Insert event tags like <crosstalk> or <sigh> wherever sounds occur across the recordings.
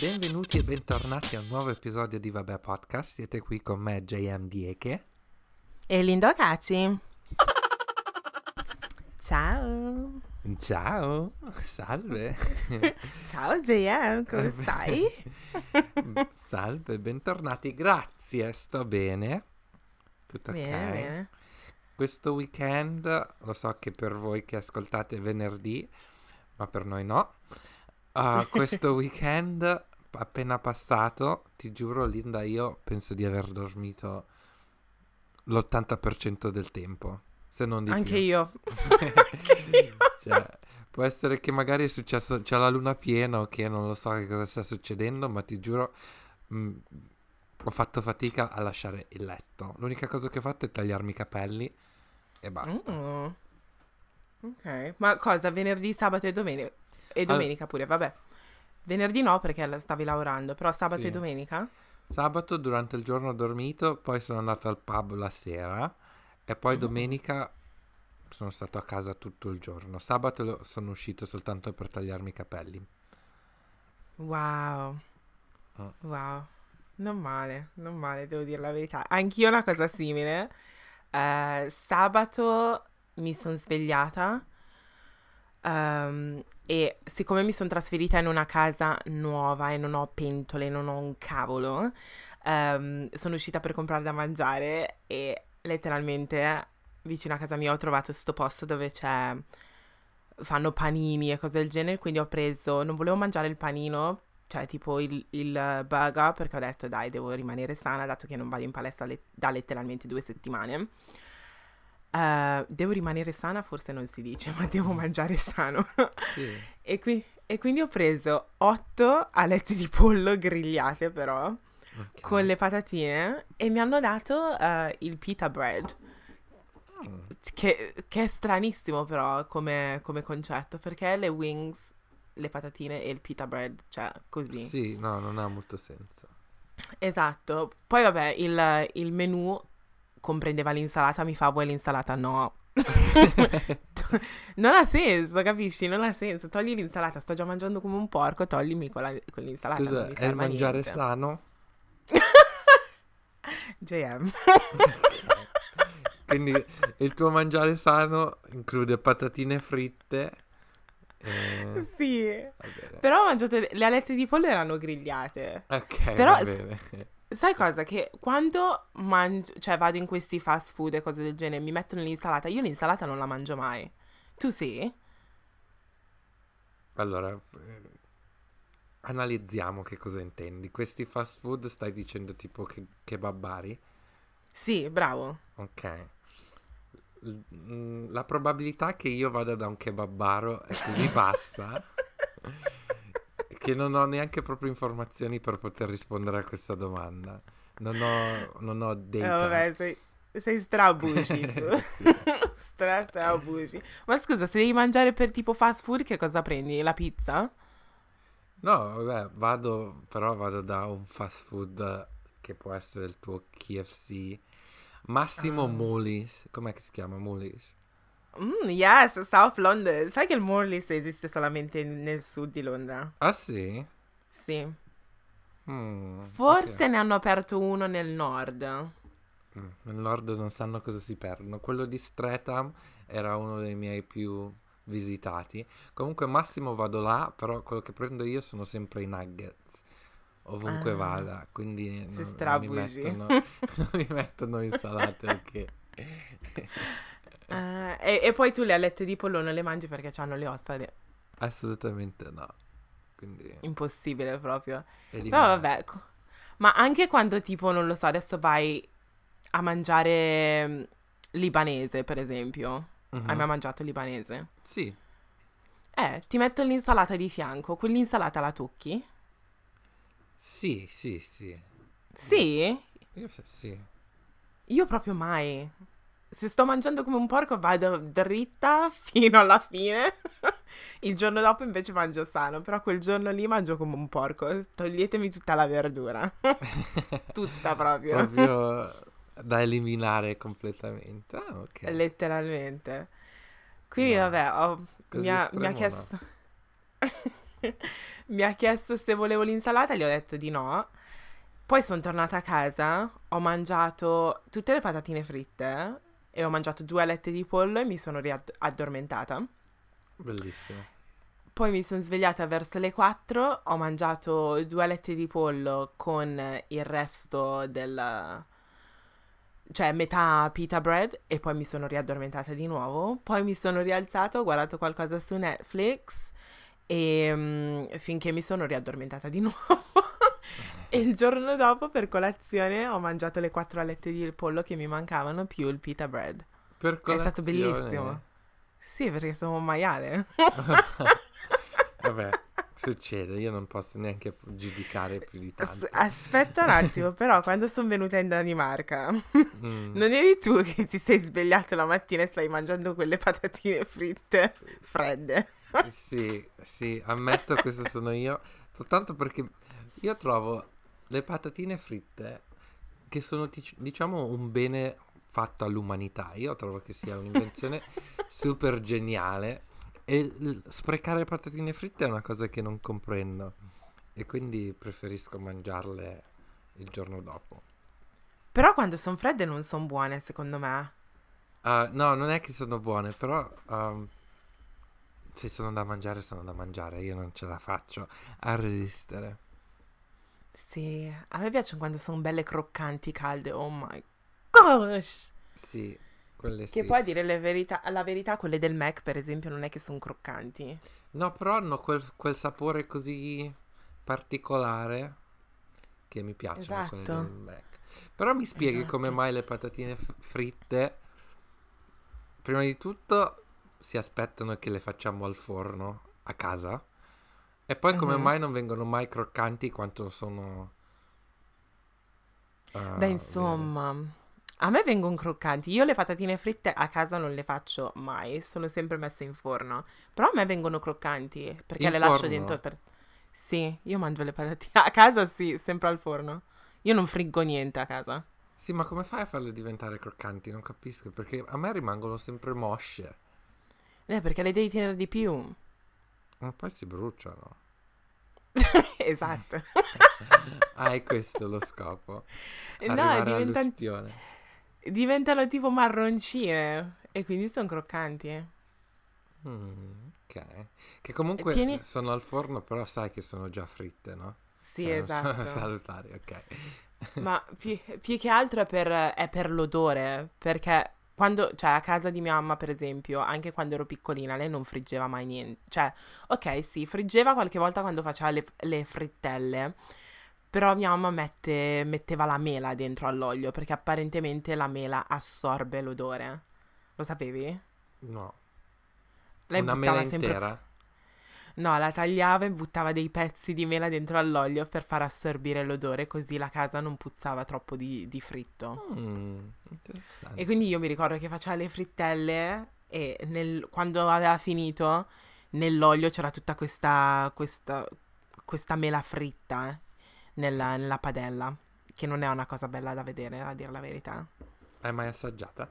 Benvenuti e bentornati a un nuovo episodio di Vabbè Podcast. Siete qui con me, JM Dieke. E Lindo Caci. <laughs> Ciao. Ciao, salve. <laughs> Ciao JM, come stai? <laughs> salve, bentornati. Grazie, sto bene. Tutto bene, ok. bene. Questo weekend, lo so che per voi che ascoltate venerdì, ma per noi no. Uh, questo weekend appena passato, ti giuro Linda, io penso di aver dormito l'80% del tempo, se non di Anche più. io. <laughs> Anche io. Cioè, può essere che magari è successo, c'è la luna piena o che non lo so che cosa sta succedendo, ma ti giuro, mh, ho fatto fatica a lasciare il letto. L'unica cosa che ho fatto è tagliarmi i capelli e basta. Mm. Ok, ma cosa? Venerdì, sabato e domenica? E domenica pure, vabbè. Venerdì no perché stavi lavorando, però sabato Sì. e domenica? Sabato durante il giorno ho dormito, poi sono andato al pub la sera e poi Mm. domenica sono stato a casa tutto il giorno. Sabato sono uscito soltanto per tagliarmi i capelli. Wow. Mm. Wow. Non male, non male, devo dire la verità. Anch'io una cosa simile. Eh, sabato mi sono svegliata ehm, e siccome mi sono trasferita in una casa nuova e non ho pentole, non ho un cavolo, ehm, sono uscita per comprare da mangiare e letteralmente vicino a casa mia ho trovato sto posto dove c'è fanno panini e cose del genere, quindi ho preso, non volevo mangiare il panino, cioè tipo il, il burger, perché ho detto dai, devo rimanere sana, dato che non vado in palestra le- da letteralmente due settimane. Eh, devo rimanere sana, forse non si dice, <laughs> ma devo mangiare sano. Sì. e, qui- e quindi ho preso otto alette di pollo grigliate però, ok. con le patatine, e mi hanno dato eh, il pita bread. Mm. Che, che è stranissimo però come, come concetto, perché le wings, le patatine e il pita bread, cioè così. Sì, no, non ha molto senso. Esatto. Poi vabbè, il, il menù comprendeva l'insalata, mi fa vuoi l'insalata? No. <laughs> non ha senso, capisci? Non ha senso. Togli l'insalata, sto già mangiando come un porco, toglimi quella, quell'insalata. non Scusa, mi è il mangiare niente. sano? JM. Quindi il tuo mangiare sano include patatine fritte. E... sì. Però ho mangiato le, le alette di pollo erano grigliate. Ok, Però va bene. Sai cosa? Che quando mangio, cioè vado in questi fast food e cose del genere, mi mettono l'insalata, io l'insalata non la mangio mai. Tu sì? Allora, eh, analizziamo che cosa intendi. Questi fast food stai dicendo tipo che kebabbari? Sì, bravo. Ok. L- mm, La probabilità che io vada da un kebabbaro è così bassa <laughs> <laughs> che non ho neanche proprio informazioni per poter rispondere a questa domanda. Non ho, non ho Eh, data. vabbè, sei, sei strabuci <laughs> tu. Stra strabuci. Ma scusa, se devi mangiare per tipo fast food, che cosa prendi? La pizza? No, vabbè, vado, però vado da un fast food che può essere il tuo KFC. Massimo Ah. Mullis. Com'è che si chiama Mullis? Mm, yes, South London. Sai che il Morley's esiste solamente nel sud di Londra? Ah sì? Sì. Mm, Forse ok. ne hanno aperto uno nel nord. Mm, nel nord non sanno cosa si perdono. Quello di Streatham era uno dei miei più visitati. Comunque massimo vado là, però quello che prendo io sono sempre i nuggets. Ovunque Ah. vada, quindi non, non mi mettono, <laughs> non mi mettono insalate ok. <laughs> Eh, e, e poi tu le alette di pollo non le mangi perché hanno le ossa. de- Assolutamente no. Quindi Impossibile proprio. Però vabbè. Ma anche quando tipo, non lo so, adesso vai a mangiare mm, libanese, per esempio. Mhm. Hai mai mangiato libanese? Sì, Eh, ti metto l'insalata di fianco. Quell'insalata la tocchi? sì, sì, sì. Sì? Io sì. Io proprio mai. Se sto mangiando come un porco vado dritta <laughs> fino alla fine. <laughs> Il giorno dopo invece mangio sano, però quel giorno lì mangio come un porco. Toglietemi tutta la verdura. <laughs> tutta proprio. Proprio da eliminare completamente. Ah, ok. Letteralmente. Quindi No, vabbè, ho- mi, ha, mi ha no. chiesto... mi ha chiesto se volevo l'insalata, gli ho detto di no. Poi sono tornata a casa, ho mangiato tutte le patatine fritte e ho mangiato due alette di pollo e mi sono riaddormentata. Bellissimo. Poi mi sono svegliata verso le 4, ho mangiato due alette di pollo con il resto del... cioè metà pita bread e poi mi sono riaddormentata di nuovo. Poi mi sono rialzata, ho guardato qualcosa su Netflix e um, finché mi sono riaddormentata di <laughs> nuovo. <laughs> e il giorno dopo per colazione ho mangiato le quattro alette di pollo che mi mancavano più il pita bread. Per colazione? È stato bellissimo. Sì, perché sono un maiale. <laughs> Vabbè, <laughs> succede, io non posso neanche giudicare più di tanto. Aspetta un attimo, però quando sono venuta in Danimarca, mm. non eri tu che ti sei svegliato la mattina e stai mangiando quelle patatine fritte fredde? sì, sì, ammetto questo sono io, soltanto perché io trovo le patatine fritte che sono diciamo un bene fatto all'umanità. Io trovo che sia un'invenzione <laughs> super geniale e sprecare patatine fritte è una cosa che non comprendo e quindi preferisco mangiarle il giorno dopo. Però quando sono fredde non sono buone, secondo me. Uh, no, non è che sono buone, però um, se sono da mangiare, sono da mangiare. Io non ce la faccio a resistere. Sì, a me piacciono quando sono belle croccanti, calde. Oh my gosh! Sì, quelle che sì. poi a dire verità, la verità, quelle del Mac, per esempio, non è che sono croccanti. No, però hanno quel, quel sapore così particolare che mi piacciono esatto. quelle del Mac. Però mi spieghi esatto. come mai le patatine fritte, prima di tutto, si aspettano che le facciamo al forno a casa? E poi come uh-huh. mai non vengono mai croccanti quanto sono... Uh, Beh, insomma... Bene. A me vengono croccanti. Io le patatine fritte a casa non le faccio mai, sono sempre messe in forno. Però a me vengono croccanti perché in le forno? lascio dentro per... Sì, io mangio le patatine <laughs> a casa, sì, sempre al forno. Io non friggo niente a casa. Sì, ma come fai a farle diventare croccanti? Non capisco, perché a me rimangono sempre mosce. Eh, perché le devi tenere di più. Ma poi si bruciano. <laughs> esatto. <laughs> ah, è questo lo scopo. No, diventa diventano tipo marroncine e quindi sono croccanti. Mm, ok. Che comunque Tieni... sono al forno, però sai che sono già fritte, no? Sì, cioè, esatto. Sono <laughs> salutari, ok. Ma più, più, che altro è per, è per l'odore, perché quando, cioè a casa di mia mamma per esempio, anche quando ero piccolina, lei non friggeva mai niente. Cioè, ok, sì, friggeva qualche volta quando faceva le, le frittelle, però mia mamma mette, metteva la mela dentro all'olio perché apparentemente la mela assorbe l'odore. Lo sapevi? No. Lei Una mela sempre... intera? No, la tagliava e buttava dei pezzi di mela dentro all'olio per far assorbire l'odore, così la casa non puzzava troppo di, di fritto. Mm, interessante. E quindi io mi ricordo che faceva le frittelle e nel, quando aveva finito, nell'olio c'era tutta questa, questa, questa mela fritta. Eh nella, nella padella, che non è una cosa bella da vedere, a dire la verità. Hai mai assaggiata?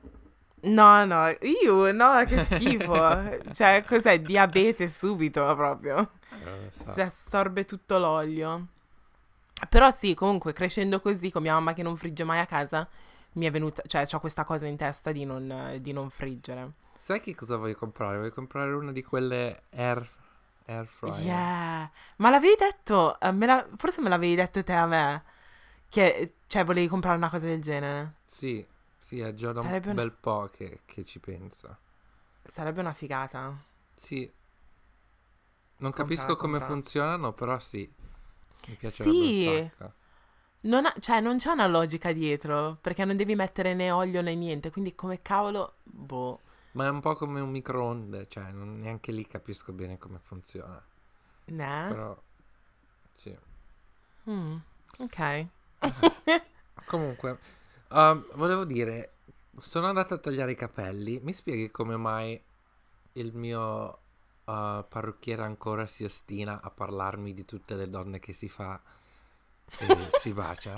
No, no, io no, che schifo. <laughs> cioè, cos'è? Diabete subito proprio. Eh, so. Si assorbe tutto l'olio. Però sì, comunque, crescendo così con mia mamma che non frigge mai a casa, mi è venuta, cioè, ho questa cosa in testa di non, di non friggere. Sai che cosa voglio comprare? Voglio comprare una di quelle air Air fryer. Yeah. Ma l'avevi detto, uh, me la, forse me l'avevi detto te a me, che cioè volevi comprare una cosa del genere. Sì, sì, è già da Sarebbe un bel po' che, che, ci penso. Sarebbe una figata. Sì. Non comprare, capisco come comprare. funzionano, però sì. Mi piacerebbe sì. un sacco. Non ha, cioè, non c'è una logica dietro, perché non devi mettere né olio né niente, quindi come cavolo, boh. Ma è un po' come un microonde, cioè non, neanche lì capisco bene come funziona. No. Però, sì. Mm, ok. <laughs> Comunque, uh, volevo dire, sono andato a tagliare i capelli. Mi spieghi come mai il mio uh, parrucchiere ancora si ostina a parlarmi di tutte le donne che si fa e <laughs> si bacia?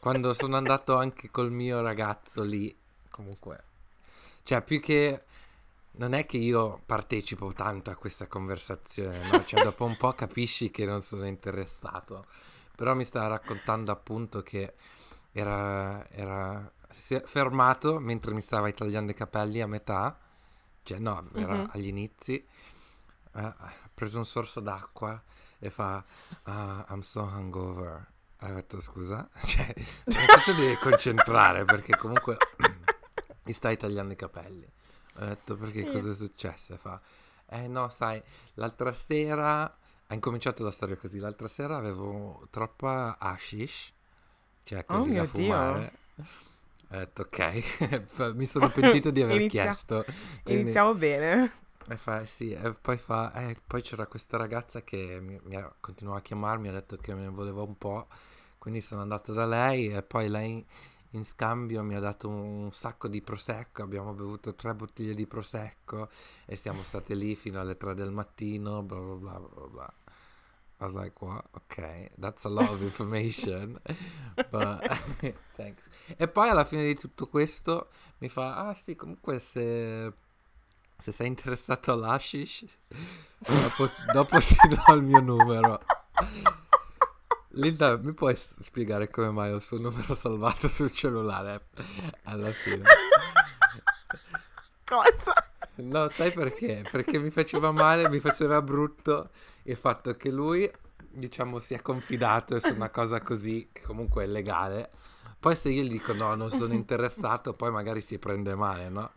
Quando sono andato anche col mio ragazzo lì, comunque cioè, più che non è che io partecipo tanto a questa conversazione, no? Cioè, dopo un po' capisci che non sono interessato. Però mi stava raccontando appunto che era, era si è fermato mentre mi stava tagliando i capelli a metà, cioè no, era Mhm. agli inizi, ha preso un sorso d'acqua e fa "Ah, I'm so hungover. Ho detto scusa, <laughs> cioè, ti devi concentrare perché comunque <laughs> mi stai tagliando i capelli. Ho detto perché Sì. cosa è successo? E fa, eh no, sai, l'altra sera ha incominciato la storia così. L'altra sera avevo troppa hashish, cioè Oh quelli da mio Dio. fumare. Ho detto ok, <laughs> mi sono <laughs> pentito di aver Inizia- chiesto. Quindi- Iniziamo bene. e fa, sì, e poi fa, eh, poi c'era questa ragazza che mi, mi ha continuato a chiamarmi, ha detto che me ne voleva un po', quindi sono andato da lei e poi lei in scambio mi ha dato un sacco di prosecco, abbiamo bevuto tre bottiglie di prosecco e siamo state lì fino alle tre del mattino, bla bla bla bla bla. I was like, what? Ok, that's a lot of information, <laughs> but <laughs> thanks. E poi alla fine di tutto questo mi fa, ah sì, comunque se, se sei interessato all'hashish, dopo, dopo ti do il mio numero. Linda, mi puoi spiegare come mai ho il suo numero salvato sul cellulare alla fine? Cosa? No, sai perché? Perché mi faceva male, mi faceva brutto il fatto che lui, diciamo, si è confidato su una cosa così, che comunque è legale. Poi se io gli dico no, non sono interessato, poi magari si prende male, no?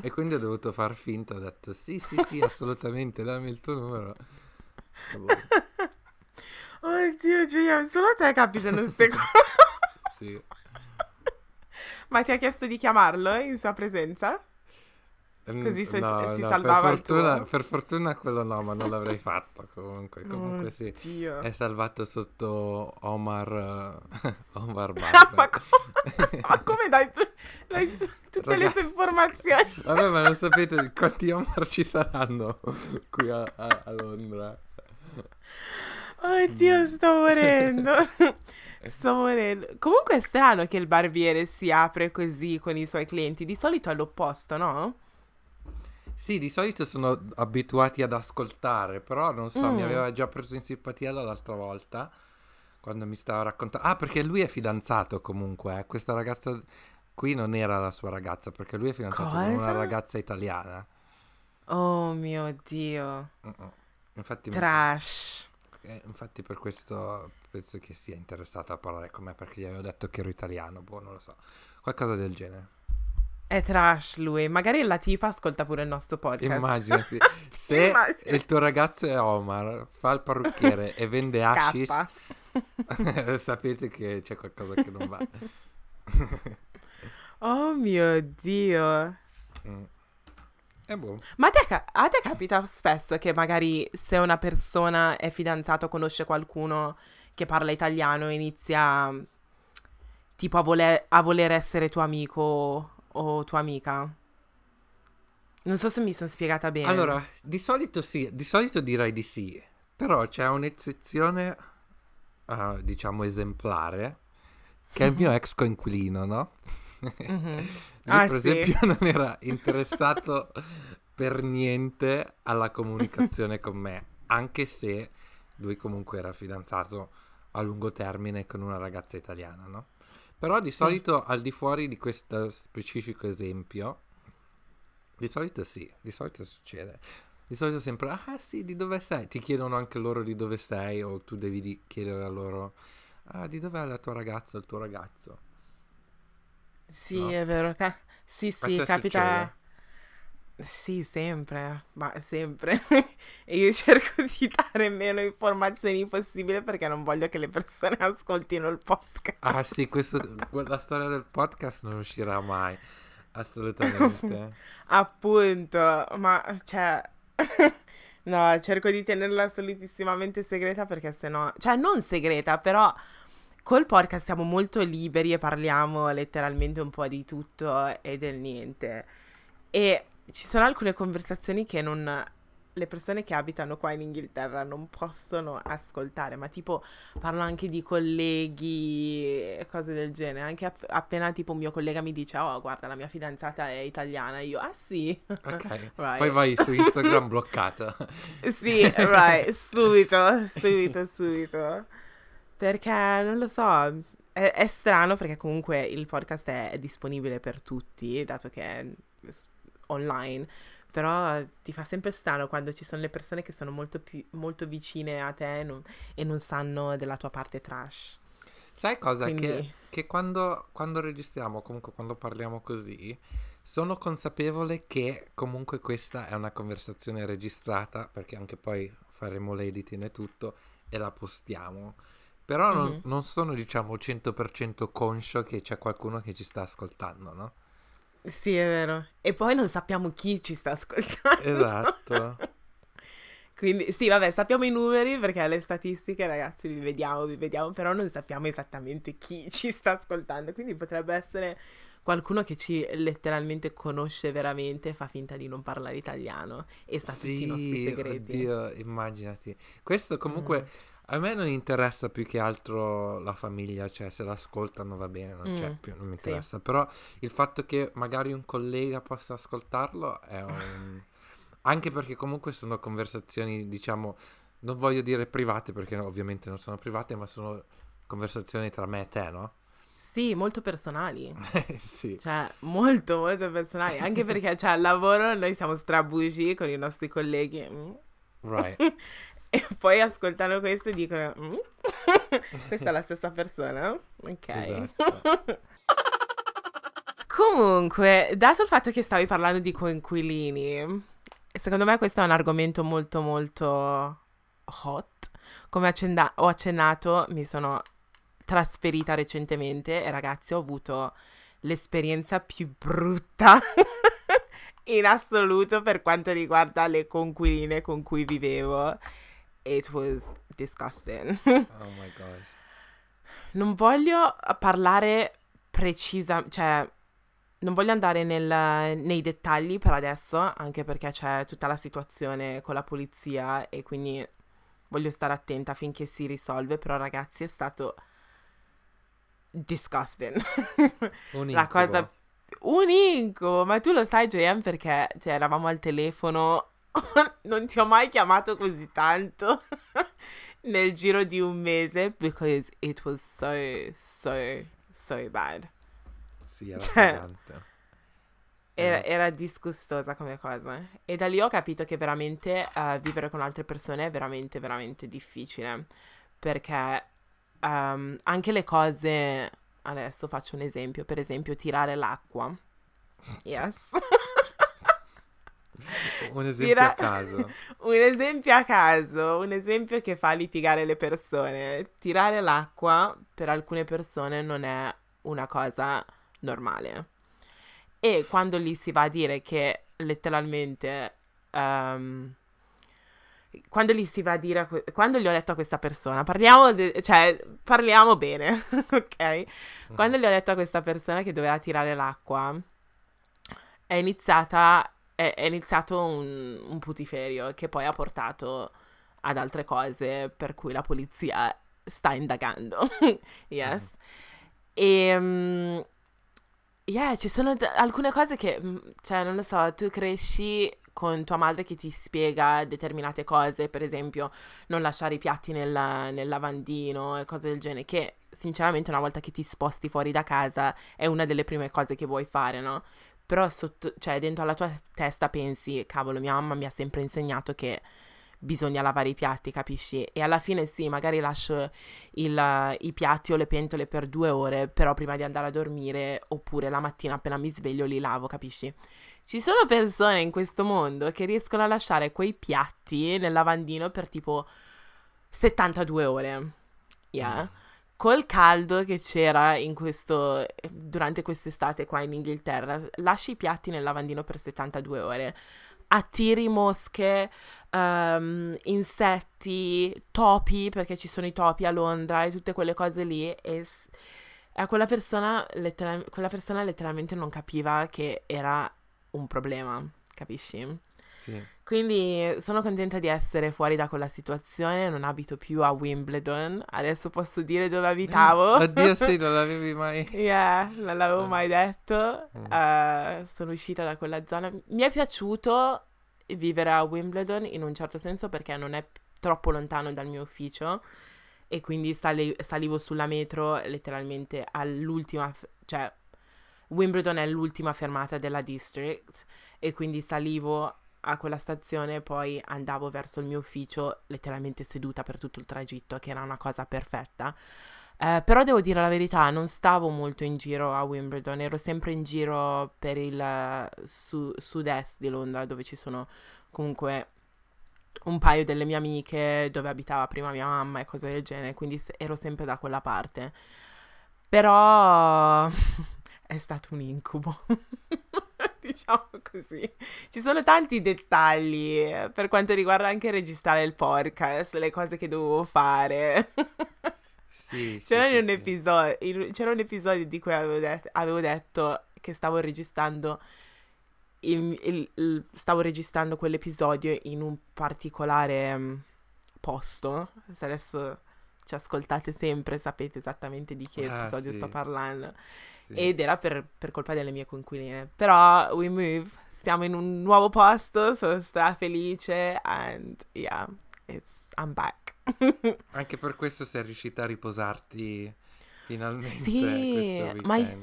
E quindi ho dovuto far finta, ho detto sì, sì, sì, assolutamente, dammi il tuo numero. Boh, Oddio, Giulia, solo a te capitano queste <laughs> cose. sì. Ma ti ha chiesto di chiamarlo in sua presenza? Mm, Così se- no, si no, salvava per il fortuna, tuo. per fortuna quello no, ma non l'avrei fatto comunque. Comunque sì. Oddio. È salvato sotto Omar, <laughs> Omar Ah, <laughs> ma, Barber. co- ma come dai, tu- dai tu- tutte le Raga- sue informazioni? Vabbè, ma non sapete quanti Omar ci saranno qui a, a- a Londra. Oddio, sto morendo. <laughs> Sto morendo. Comunque è strano che il barbiere si apre così con i suoi clienti. Di solito è l'opposto, no? Sì, di solito sono abituati ad ascoltare, però non so, mi Mm. aveva già preso in simpatia dall'altra volta quando mi stava raccontando. Ah, perché lui è fidanzato comunque. eh. Questa ragazza qui non era la sua ragazza, perché lui è fidanzato con una Cosa? ragazza italiana. Oh mio Dio. Infatti, Trash. eh, infatti per questo penso che sia interessato a parlare con me perché gli avevo detto che ero italiano, boh, non lo so. Qualcosa del genere. È trash lui. Magari la tipa ascolta pure il nostro podcast. Immaginati, <laughs> se immagini? il tuo ragazzo è Omar, fa il parrucchiere e vende hashish, <laughs> sapete che c'è qualcosa che non va. <laughs> Oh mio Dio. Mm. E boh. Ma a te, a te capita spesso che magari se una persona è fidanzata o conosce qualcuno che parla italiano e inizia tipo a, voler, a voler essere tuo amico o tua amica? Non so se mi sono spiegata bene. Allora, di solito sì, di solito direi di sì, però c'è un'eccezione, ah, diciamo, esemplare, che è il mio <laughs> ex coinquilino, no? Mhm. Lui, Ah, per sì. esempio, non era <laughs> interessato per niente alla comunicazione con me, anche se lui comunque era fidanzato a lungo termine con una ragazza italiana, no? Però di solito, al di fuori di questo specifico esempio, di solito sì, di solito succede. Di solito sempre, ah sì, di dove sei? Ti chiedono anche loro di dove sei o tu devi di- chiedere a loro, ah, di dov'è la tua ragazza o il tuo ragazzo? Sì, No? è vero. ca- sì, sì, capita. Sì, sempre, ma sempre. <laughs> e io cerco di dare meno informazioni possibile perché non voglio che le persone <laughs> ascoltino il podcast. Ah sì, questo, la storia del podcast non uscirà mai, assolutamente. <laughs> Appunto, ma cioè. no, cerco di tenerla assolutissimamente segreta perché sennò. Cioè, non segreta, però. Col podcast siamo molto liberi e parliamo letteralmente un po' di tutto e del niente. E ci sono alcune conversazioni che non le persone che abitano qua in Inghilterra non possono ascoltare, ma tipo parlo anche di colleghi e cose del genere. Anche app- appena tipo un mio collega mi dice, oh guarda la mia fidanzata è italiana, io, ah sì. Ok, <laughs> Right. poi vai su Instagram <laughs> bloccato. Sì, right, subito, <laughs> subito, subito. Perché non lo so, è, è strano perché comunque il podcast è, è disponibile per tutti, dato che è online. Però ti fa sempre strano quando ci sono le persone che sono molto, più, molto vicine a te e non, e non sanno della tua parte trash. Sai cosa? Che, Quindi, che quando, quando registriamo, comunque quando parliamo così, sono consapevole che comunque questa è una conversazione registrata, perché anche poi faremo l'editing e tutto e la postiamo. Però non, Mhm. non sono, diciamo, 100% conscio che c'è qualcuno che ci sta ascoltando, no? Sì, è vero. E poi non sappiamo chi ci sta ascoltando. Esatto. <laughs> Quindi, sì, vabbè, sappiamo i numeri perché le statistiche, ragazzi, vi vediamo, vi vediamo, però non sappiamo esattamente chi ci sta ascoltando. Quindi potrebbe essere qualcuno che ci letteralmente conosce veramente fa finta di non parlare italiano e sa tutti i nostri Sì, segreti. oddio, immaginati. Questo comunque Mm. a me non interessa più che altro la famiglia, cioè se l'ascoltano va bene, non, Mm, più, non mi sì. interessa. Però il fatto che magari un collega possa ascoltarlo è un... <laughs> Anche perché comunque sono conversazioni, diciamo, non voglio dire private perché ovviamente non sono private, ma sono conversazioni tra me e te, no? Sì, molto personali. <laughs> sì. Cioè, molto, molto personali. Anche perché, cioè, al lavoro noi siamo strabugi con i nostri colleghi. mm. Right. <laughs> E poi ascoltano questo e dicono, "Mm? <laughs> questa è la stessa persona? Ok. Esatto. Comunque, dato il fatto che stavi parlando di coinquilini, secondo me questo è un argomento molto molto hot. Come accenna- ho accennato, mi sono trasferita recentemente e ragazzi ho avuto l'esperienza più brutta <laughs> in assoluto per quanto riguarda le conquiline con cui vivevo. It was disgusting. Oh my gosh. Non voglio parlare precisa, cioè non voglio andare nel- nei dettagli per adesso, anche perché c'è tutta la situazione con la polizia e quindi voglio stare attenta finché si risolve, però ragazzi è stato disgusting. Un La cosa un incubo, ma tu lo sai JM perché cioè, eravamo al telefono, <laughs> non ti ho mai chiamato così tanto <laughs> nel giro di un mese because it was so so so bad. Sì, era Cioè, pesante. Era, Eh, era disgustosa come cosa. E da lì ho capito che veramente eh, vivere con altre persone è veramente, veramente difficile. Perché ehm, anche le cose. Adesso faccio un esempio. Per esempio, tirare l'acqua. Yes. <laughs> Un esempio Tira- a caso. <laughs> un esempio a caso. Un esempio che fa litigare le persone. Tirare l'acqua per alcune persone non è una cosa normale. E quando gli si va a dire che letteralmente... ehm, quando gli si va a dire... a que- quando gli ho detto a questa persona, parliamo, de- cioè, parliamo bene, <laughs> ok? Quando gli ho detto a questa persona che doveva tirare l'acqua, è iniziata... È, è iniziato un, un putiferio che poi ha portato ad altre cose per cui la polizia sta indagando. <laughs> yes. E... mm, yeah, ci sono d- alcune cose che, mm, cioè, non lo so, tu cresci con tua madre che ti spiega determinate cose, per esempio non lasciare i piatti nel, nel lavandino e cose del genere, che sinceramente una volta che ti sposti fuori da casa è una delle prime cose che vuoi fare, no? Però sotto, cioè, dentro alla tua testa pensi, cavolo, mia mamma mi ha sempre insegnato che bisogna lavare i piatti, capisci? E alla fine sì, magari lascio il- i piatti o le pentole per due ore, però prima di andare a dormire, oppure la mattina appena mi sveglio li lavo, capisci? Ci sono persone in questo mondo che riescono a lasciare quei piatti nel lavandino per tipo 72 ore. Yeah. Col caldo che c'era in questo, durante quest'estate qua in Inghilterra, lasci i piatti nel lavandino per 72 ore. Attiri mosche, ehm, insetti, topi, perché ci sono i topi a Londra e tutte quelle cose lì. E a quella persona, letteral- quella persona letteralmente non capiva che era un problema, capisci? Sì. Quindi sono contenta di essere fuori da quella situazione, non abito più a Wimbledon, adesso posso dire dove abitavo. <laughs> Oddio, sì, non <laughs> l'avevi mai... Yeah, non l'avevo Ah. mai detto. Eh, sono uscita da quella zona. Mi è piaciuto vivere a Wimbledon in un certo senso perché non è troppo lontano dal mio ufficio e quindi sali- salivo sulla metro letteralmente all'ultima, f- cioè Wimbledon è l'ultima fermata della district e quindi salivo a quella stazione poi andavo verso il mio ufficio letteralmente seduta per tutto il tragitto, che era una cosa perfetta. Eh, però devo dire la verità, non stavo molto in giro a Wimbledon, ero sempre in giro per il eh, su- sud-est di Londra, dove ci sono comunque un paio delle mie amiche, dove abitava prima mia mamma e cose del genere, quindi ero sempre da quella parte. Però <laughs> è stato un incubo. <laughs> <laughs> Diciamo così. Ci sono tanti dettagli eh, per quanto riguarda anche registrare il podcast, le cose che dovevo fare. Sì, <laughs> C'era, sì, un sì. episodio, in- c'era un episodio di cui avevo, det- avevo detto che stavo registrando il- il- il- stavo registrando quell'episodio in un particolare mm, posto. Se adesso ci ascoltate sempre sapete esattamente di che Ah, episodio sì. sto parlando. Sì. Ed era per, per colpa delle mie coinquiline. Però we move, stiamo in un nuovo posto, sono stra felice and yeah, it's, I'm back. <laughs> Anche per questo sei riuscita a riposarti finalmente Sì, questo ma-.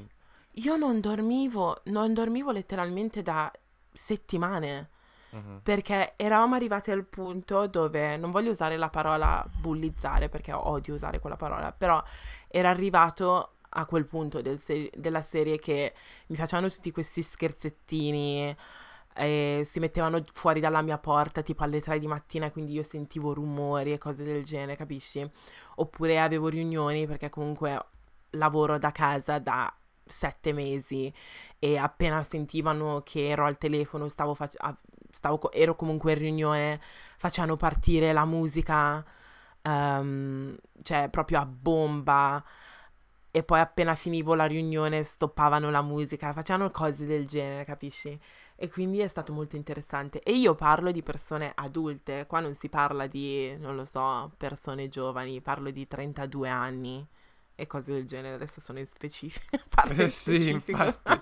Io non dormivo, non dormivo letteralmente da settimane. Mhm. Perché eravamo arrivati al punto dove, non voglio usare la parola bullizzare perché odio usare quella parola, però era arrivato a quel punto del se- della serie che mi facevano tutti questi scherzettini e si mettevano fuori dalla mia porta tipo alle 3 di mattina quindi io sentivo rumori e cose del genere, capisci? Oppure avevo riunioni perché comunque lavoro da casa da sette mesi e appena sentivano che ero al telefono stavo fac- stavo ero comunque in riunione, facevano partire la musica, ehm, cioè proprio a bomba. E poi appena finivo la riunione stoppavano la musica, facevano cose del genere, capisci? E quindi è stato molto interessante. E io parlo di persone adulte, qua non si parla di, non lo so, persone giovani, parlo di 32 anni e cose del genere. Adesso sono in specifico. <laughs> Eh sì, infatti.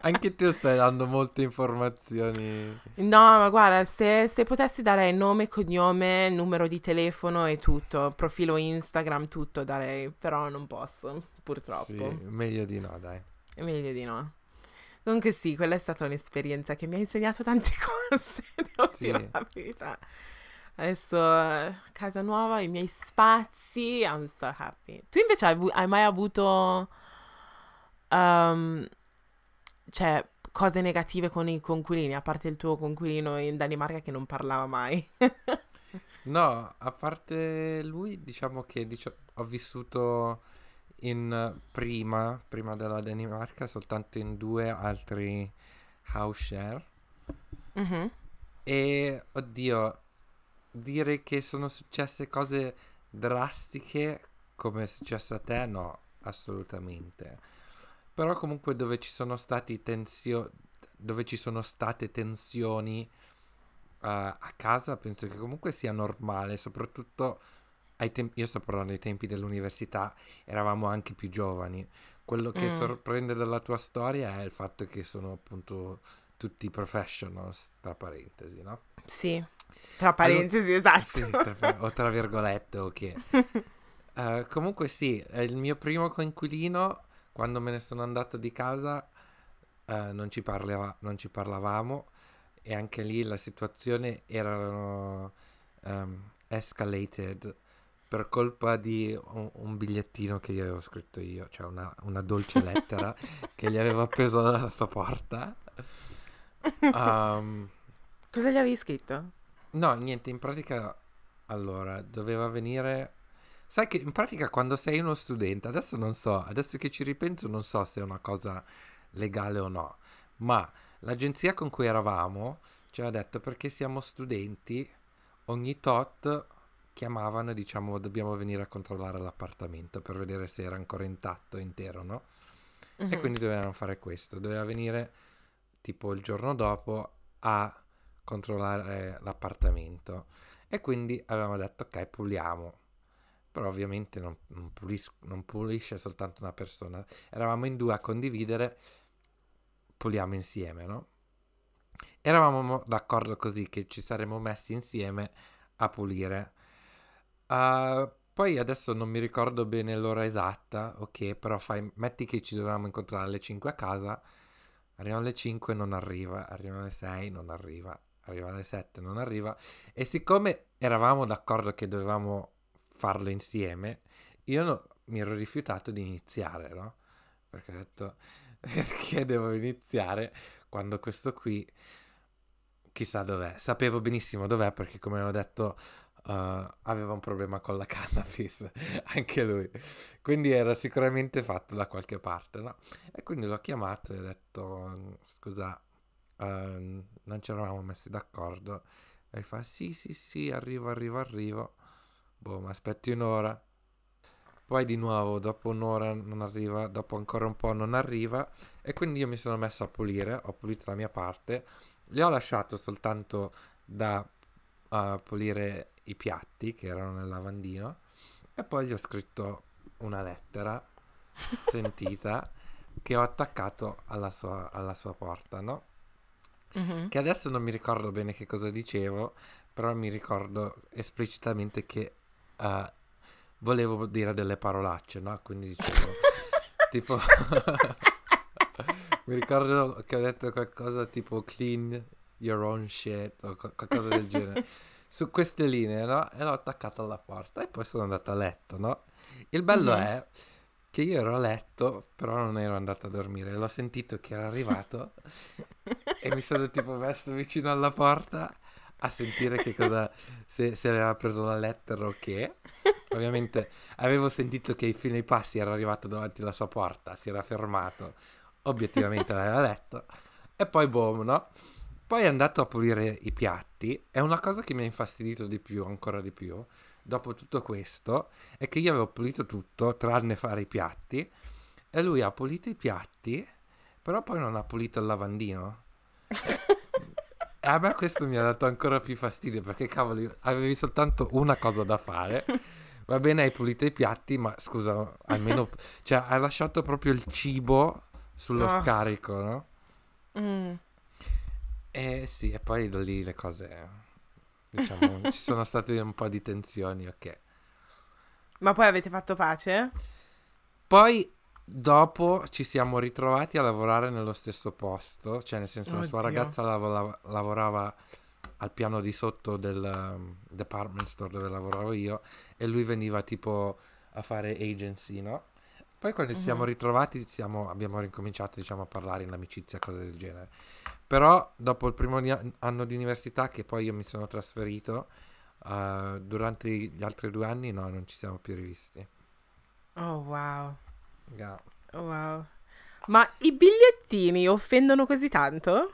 Anche tu stai dando molte informazioni. No, ma guarda, se, se potessi darei nome, cognome, numero di telefono e tutto, profilo Instagram, tutto darei, però non posso, purtroppo. Sì, meglio di no, dai. Meglio di no. Comunque sì, quella è stata un'esperienza che mi ha insegnato tante <laughs> cose, devo Sì. dire la verità. Adesso eh, casa nuova, i miei spazi, I'm so happy. Tu invece hai, hai mai avuto, ehm, cioè, cose negative con i conquilini, a parte il tuo conquilino in Danimarca che non parlava mai? <laughs> No, a parte lui, diciamo che dicio- ho vissuto in prima, prima della Danimarca, soltanto in due altri house share. Mhm. E oddio, dire che sono successe cose drastiche come è successo a te, no, assolutamente. Però comunque dove ci sono stati tensio- dove ci sono state tensioni eh, a casa, penso che comunque sia normale, soprattutto ai tempi, io sto parlando dei tempi dell'università, eravamo anche più giovani. Quello che Mm. sorprende della tua storia è il fatto che sono appunto tutti professionals, tra parentesi, no? Sì, tra parentesi, esatto. Sì, tra- o tra virgolette, ok. <laughs> Eh, comunque sì, il mio primo coinquilino, quando me ne sono andato di casa, eh, non, ci parleva- non ci parlavamo e anche lì la situazione era ehm, escalated per colpa di un, un bigliettino che gli avevo scritto io, cioè una, una dolce lettera <laughs> che gli avevo appeso alla sua porta. Um, <laughs> Cosa gli avevi scritto? No, niente, in pratica, allora, doveva venire... Sai che in pratica quando sei uno studente, adesso non so, adesso che ci ripenso non so se è una cosa legale o no, ma l'agenzia con cui eravamo ci aveva detto perché siamo studenti, ogni tot chiamavano e diciamo dobbiamo venire a controllare l'appartamento per vedere se era ancora intatto, intero, no? E Mhm. quindi dovevano fare questo, doveva venire tipo il giorno dopo a controllare l'appartamento. E quindi avevamo detto ok puliamo. Però ovviamente non, non, pulis- non pulisce soltanto una persona. Eravamo in due a condividere puliamo insieme no? eravamo d'accordo così che ci saremmo messi insieme a pulire. Uh, poi adesso non mi ricordo bene l'ora esatta ok però fai, metti che ci dovevamo incontrare alle 5 a casa. Arrivano alle 5 non arriva. Arrivano alle 6 non arriva arriva alle 7, non arriva. E siccome eravamo d'accordo che dovevamo farlo insieme, io no, mi ero rifiutato di iniziare, no? Perché ho detto, <laughs> perché devo iniziare quando questo qui, chissà dov'è. Sapevo benissimo dov'è perché come ho detto... Uh, aveva un problema con la <laughs> cannabis, anche lui. Quindi era sicuramente fatto da qualche parte, no? E quindi l'ho chiamato e ho detto, scusa, uh, non ci eravamo messi d'accordo. E fa sì, sì, sì, arrivo, arrivo, arrivo. Boh, ma aspetti un'ora. Poi di nuovo, dopo un'ora non arriva, dopo ancora un po' non arriva. E quindi io mi sono messo a pulire, ho pulito la mia parte. Gli ho lasciato soltanto da uh, pulire i piatti che erano nel lavandino. E poi gli ho scritto una lettera <laughs> sentita che ho attaccato alla sua, alla sua porta, no? Mm-hmm. che adesso non mi ricordo bene che cosa dicevo, però mi ricordo esplicitamente che uh, volevo dire delle parolacce, no? Quindi dicevo, <laughs> tipo, <laughs> mi ricordo che ho detto qualcosa tipo clean your own shit o qualcosa del genere. Su queste linee, no? E l'ho attaccato alla porta e poi sono andato a letto, no? Il bello mm-hmm. è che io ero a letto, però non ero andato a dormire. L'ho sentito che era arrivato <laughs> e mi sono tipo messo vicino alla porta a sentire che cosa se, se aveva preso la lettera o che. Ovviamente avevo sentito che i fine passi era arrivato davanti alla sua porta, si era fermato, obiettivamente l'aveva letto e poi boom, no? Poi è andato a pulire i piatti. È una cosa che mi ha infastidito di più, ancora di più, dopo tutto questo è che io avevo pulito tutto tranne fare i piatti e lui ha pulito i piatti però poi non ha pulito il lavandino a me questo mi ha dato ancora più fastidio perché cavolo avevi soltanto una cosa da fare va bene hai pulito i piatti ma scusa almeno cioè hai lasciato proprio il cibo sullo oh. scarico no? Mm. E sì, e poi da lì le cose Diciamo, <laughs> ci sono state un po' di tensioni, ok. Ma poi avete fatto pace? Poi dopo ci siamo ritrovati a lavorare nello stesso posto, cioè nel senso Oddio. la sua ragazza lav- lavorava al piano di sotto del um, department store dove lavoravo io e lui veniva tipo a fare agency, no? Poi quando ci siamo ritrovati siamo, abbiamo ricominciato diciamo, a parlare in amicizia, cose del genere. Però dopo il primo anno di università che poi io mi sono trasferito, uh, durante gli altri due anni no, non ci siamo più rivisti. Oh wow. Yeah. Oh, wow. Ma i bigliettini offendono così tanto?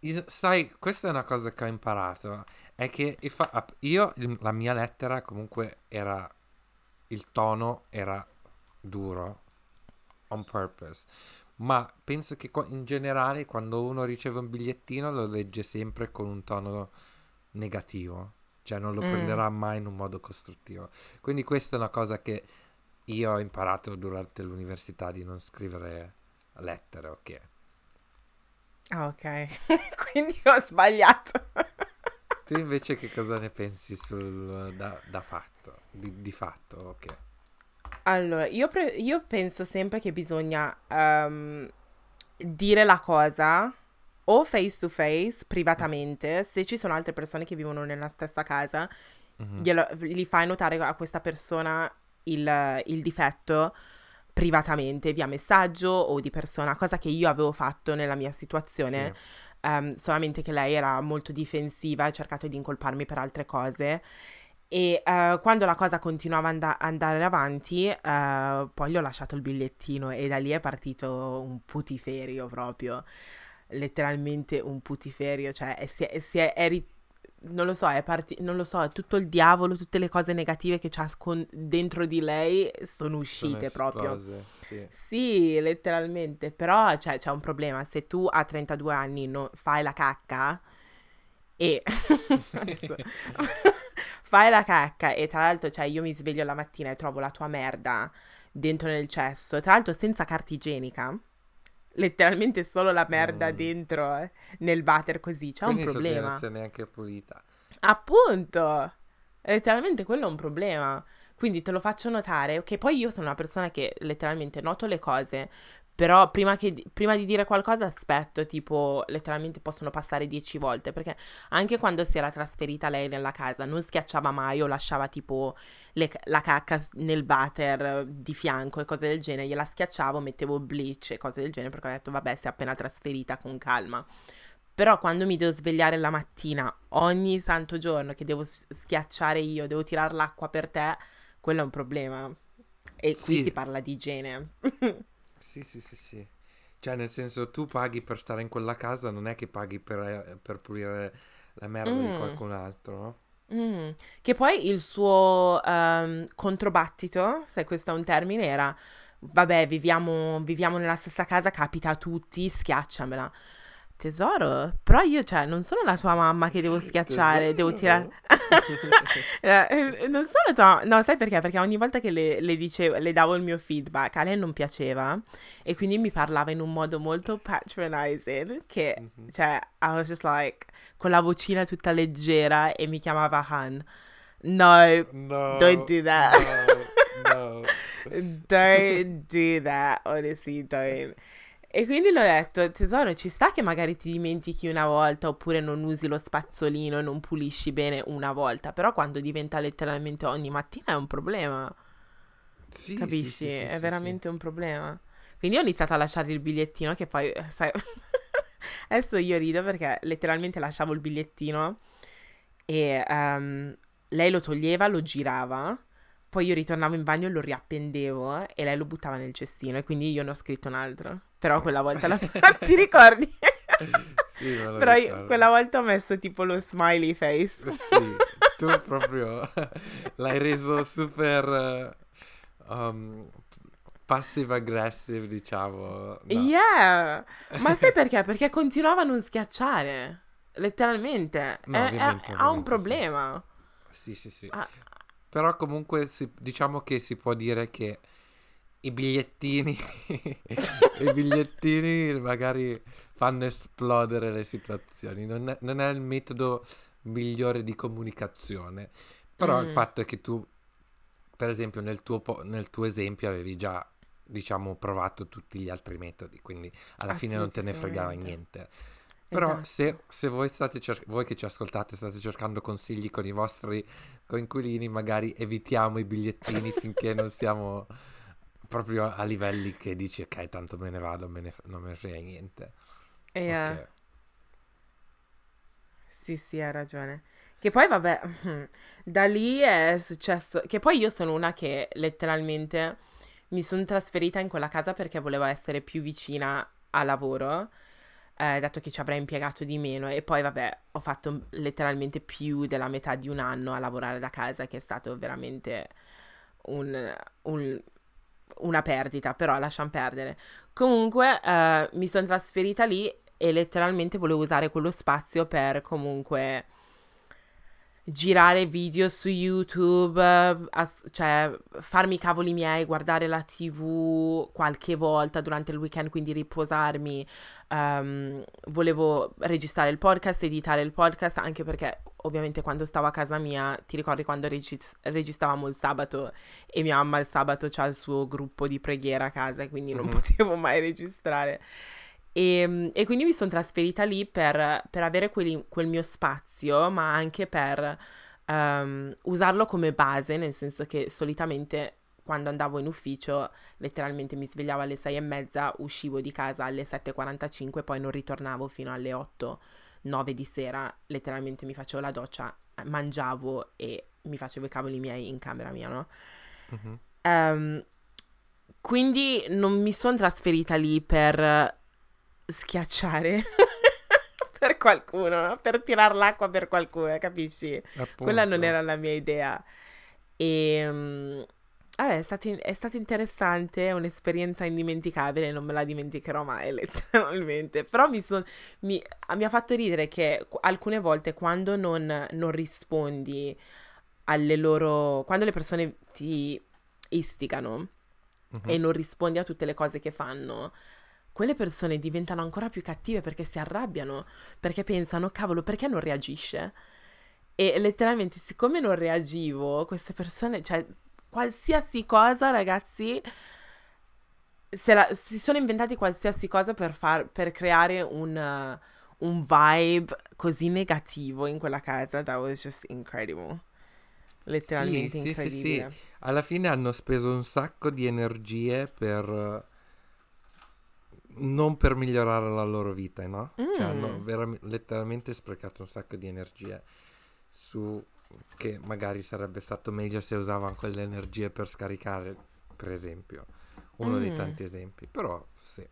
Io, sai, questa è una cosa che ho imparato. È che io, la mia lettera comunque era il tono era duro on purpose. Ma penso che in generale quando uno riceve un bigliettino lo legge sempre con un tono negativo, cioè non lo mm. prenderà mai in un modo costruttivo. Quindi questa è una cosa che io ho imparato durante l'università di non scrivere lettere, ok? Ah, ok. <laughs> Quindi ho sbagliato. <laughs> tu invece che cosa ne pensi sul da, da fatto? di, di fatto, ok. Allora, io, pre- io penso sempre che bisogna um, dire la cosa o face to face, privatamente, se ci sono altre persone che vivono nella stessa casa, mm-hmm. glielo, gli fai notare a questa persona il, il, difetto privatamente, via messaggio o di persona, cosa che io avevo fatto nella mia situazione, sì. um, solamente che lei era molto difensiva e ha cercato di incolparmi per altre cose e uh, quando la cosa continuava ad and- andare avanti, uh, poi gli ho lasciato il bigliettino e da lì è partito un putiferio proprio, letteralmente un putiferio, cioè si è, si è, è ri- non lo so, è parti- non lo so, tutto il diavolo, tutte le cose negative che c'ha scon- dentro di lei sono uscite Sono proprio. esplose, sì. Sì, letteralmente, però cioè, c'è un problema, se tu a 32 anni non fai la cacca e <laughs> fai la cacca e tra l'altro cioè, io mi sveglio la mattina e trovo la tua merda dentro nel cesso, tra l'altro senza carta igienica, letteralmente solo la merda Mm. dentro eh, nel water così, c'è un Quindi so che non problema. sia neanche pulita. Appunto, letteralmente quello è un problema. Quindi te lo faccio notare, che poi io sono una persona che letteralmente noto le cose, però prima, che- prima di dire qualcosa aspetto, tipo, letteralmente possono passare dieci volte, perché anche quando si era trasferita lei nella casa non schiacciava mai o lasciava tipo le- la cacca nel water di fianco e cose del genere, gliela schiacciavo, mettevo bleach e cose del genere, perché ho detto, vabbè, si è appena trasferita con calma. Però quando mi devo svegliare la mattina, ogni santo giorno che devo schiacciare io, devo tirare l'acqua per te, quello è un problema. E qui Sì. si parla di igiene. <laughs> Sì, sì, sì, sì. Cioè, nel senso, tu paghi per stare in quella casa, non è che paghi per, eh, per pulire la merda di Mm. qualcun altro, no? Mm. Che poi il suo ehm, controbattito, se questo è un termine, era vabbè, viviamo, viviamo nella stessa casa, capita a tutti, schiacciamela. Tesoro, però io, cioè, non sono la tua mamma che devo <laughs> schiacciare, devo tirare... <laughs> <laughs> Eh, non sono tua... No, sai perché? Perché ogni volta che le, le dicevo, le davo il mio feedback, a lei non piaceva e quindi mi parlava in un modo molto patronizing che, Mhm. cioè, I was just like, con la vocina tutta leggera e mi chiamava Han. No, No, Don't do that. No, no. don't do that, honestly, don't. E quindi l'ho detto, tesoro, ci sta che magari ti dimentichi una volta oppure non usi lo spazzolino e non pulisci bene una volta, però quando diventa letteralmente ogni mattina è un problema, Sì, capisci? sì, sì, sì, è veramente un problema. Quindi ho iniziato a lasciare il bigliettino che poi, eh, sai, <laughs> adesso io rido perché letteralmente lasciavo il bigliettino e ehm, lei lo toglieva, lo girava, poi io ritornavo in bagno e lo riappendevo e lei lo buttava nel cestino e quindi io ne ho scritto un altro. Però quella volta la... <laughs> <laughs> ti ricordi? Sì, Però io quella volta ho messo tipo lo smiley face. Sì, tu proprio <laughs> l'hai reso super eh, um, passive aggressive, diciamo. No. Yeah! Ma sai perché? Perché continuava a non schiacciare. Letteralmente. No, È- è- ovviamente, ha un ovviamente, sì. problema. Sì, sì, sì. Ah. Però comunque si- diciamo che si può dire che i bigliettini, <laughs> i bigliettini magari fanno esplodere le situazioni. Non è, non è il metodo migliore di comunicazione. Però il Mm. fatto è che tu, per esempio, nel tuo, po- nel tuo esempio avevi già, diciamo, provato tutti gli altri metodi, quindi alla fine non te ne fregava niente. Però Esatto. se, se voi, state cer- voi che ci ascoltate state cercando consigli con i vostri coinquilini, magari evitiamo i bigliettini <laughs> finché non siamo proprio a livelli che dici ok, tanto me ne vado, me ne f- non me ne frega niente. E, eh, Ok. Sì, sì, hai ragione. Che poi, vabbè, <laughs> da lì è successo. Che poi io sono una che letteralmente mi sono trasferita in quella casa perché volevo essere più vicina a lavoro, eh, dato che ci avrei impiegato di meno. E poi, vabbè, ho fatto letteralmente più della metà di un anno a lavorare da casa, che è stato veramente un- un- una perdita, però lasciamo perdere. Comunque, eh, mi sono trasferita lì e letteralmente volevo usare quello spazio per comunque girare video su YouTube, eh, as- cioè farmi i cavoli miei, guardare la TV qualche volta durante il weekend, quindi riposarmi. Ehm, volevo registrare il podcast, editare il podcast, anche perché ovviamente quando stavo a casa mia, ti ricordi quando regis- registravamo il sabato e mia mamma il sabato c'ha il suo gruppo di preghiera a casa, quindi non Mhm. potevo mai registrare. E, e quindi mi sono trasferita lì per, per avere quelli- quel mio spazio, ma anche per ehm, usarlo come base, nel senso che solitamente quando andavo in ufficio, letteralmente mi svegliavo alle sei e mezza, uscivo di casa alle 7.45, poi non ritornavo fino alle 8, 9 di sera, letteralmente mi facevo la doccia, mangiavo e mi facevo i cavoli miei in camera mia, no? Mhm. Ehm, quindi non mi sono trasferita lì per schiacciare, <laughs> per qualcuno, per tirare l'acqua per qualcuno, capisci? Appunto. Quella non era la mia idea. E mm, vabbè, è stato, in- è stato interessante, è un'esperienza indimenticabile, non me la dimenticherò mai, <laughs> letteralmente. Però mi, son- mi- mi ha fatto ridere che alcune volte quando non, non rispondi alle loro... quando le persone ti istigano Mhm. e non rispondi a tutte le cose che fanno, quelle persone diventano ancora più cattive perché si arrabbiano, perché pensano, cavolo, perché non reagisce? E letteralmente, siccome non reagivo, queste persone, cioè, qualsiasi cosa, ragazzi, se la- si sono inventati qualsiasi cosa per, far, per creare un, uh, un vibe così negativo in quella casa. That was just incredible. Letteralmente Sì, sì, sì, sì. Alla fine hanno speso un sacco di energie per... non per migliorare la loro vita, no? Cioè hanno Mm. veram- letteralmente sprecato un sacco di energie su che magari sarebbe stato meglio se usavano quelle energie per scaricare, per esempio, uno dei Mm. tanti esempi. Però sì.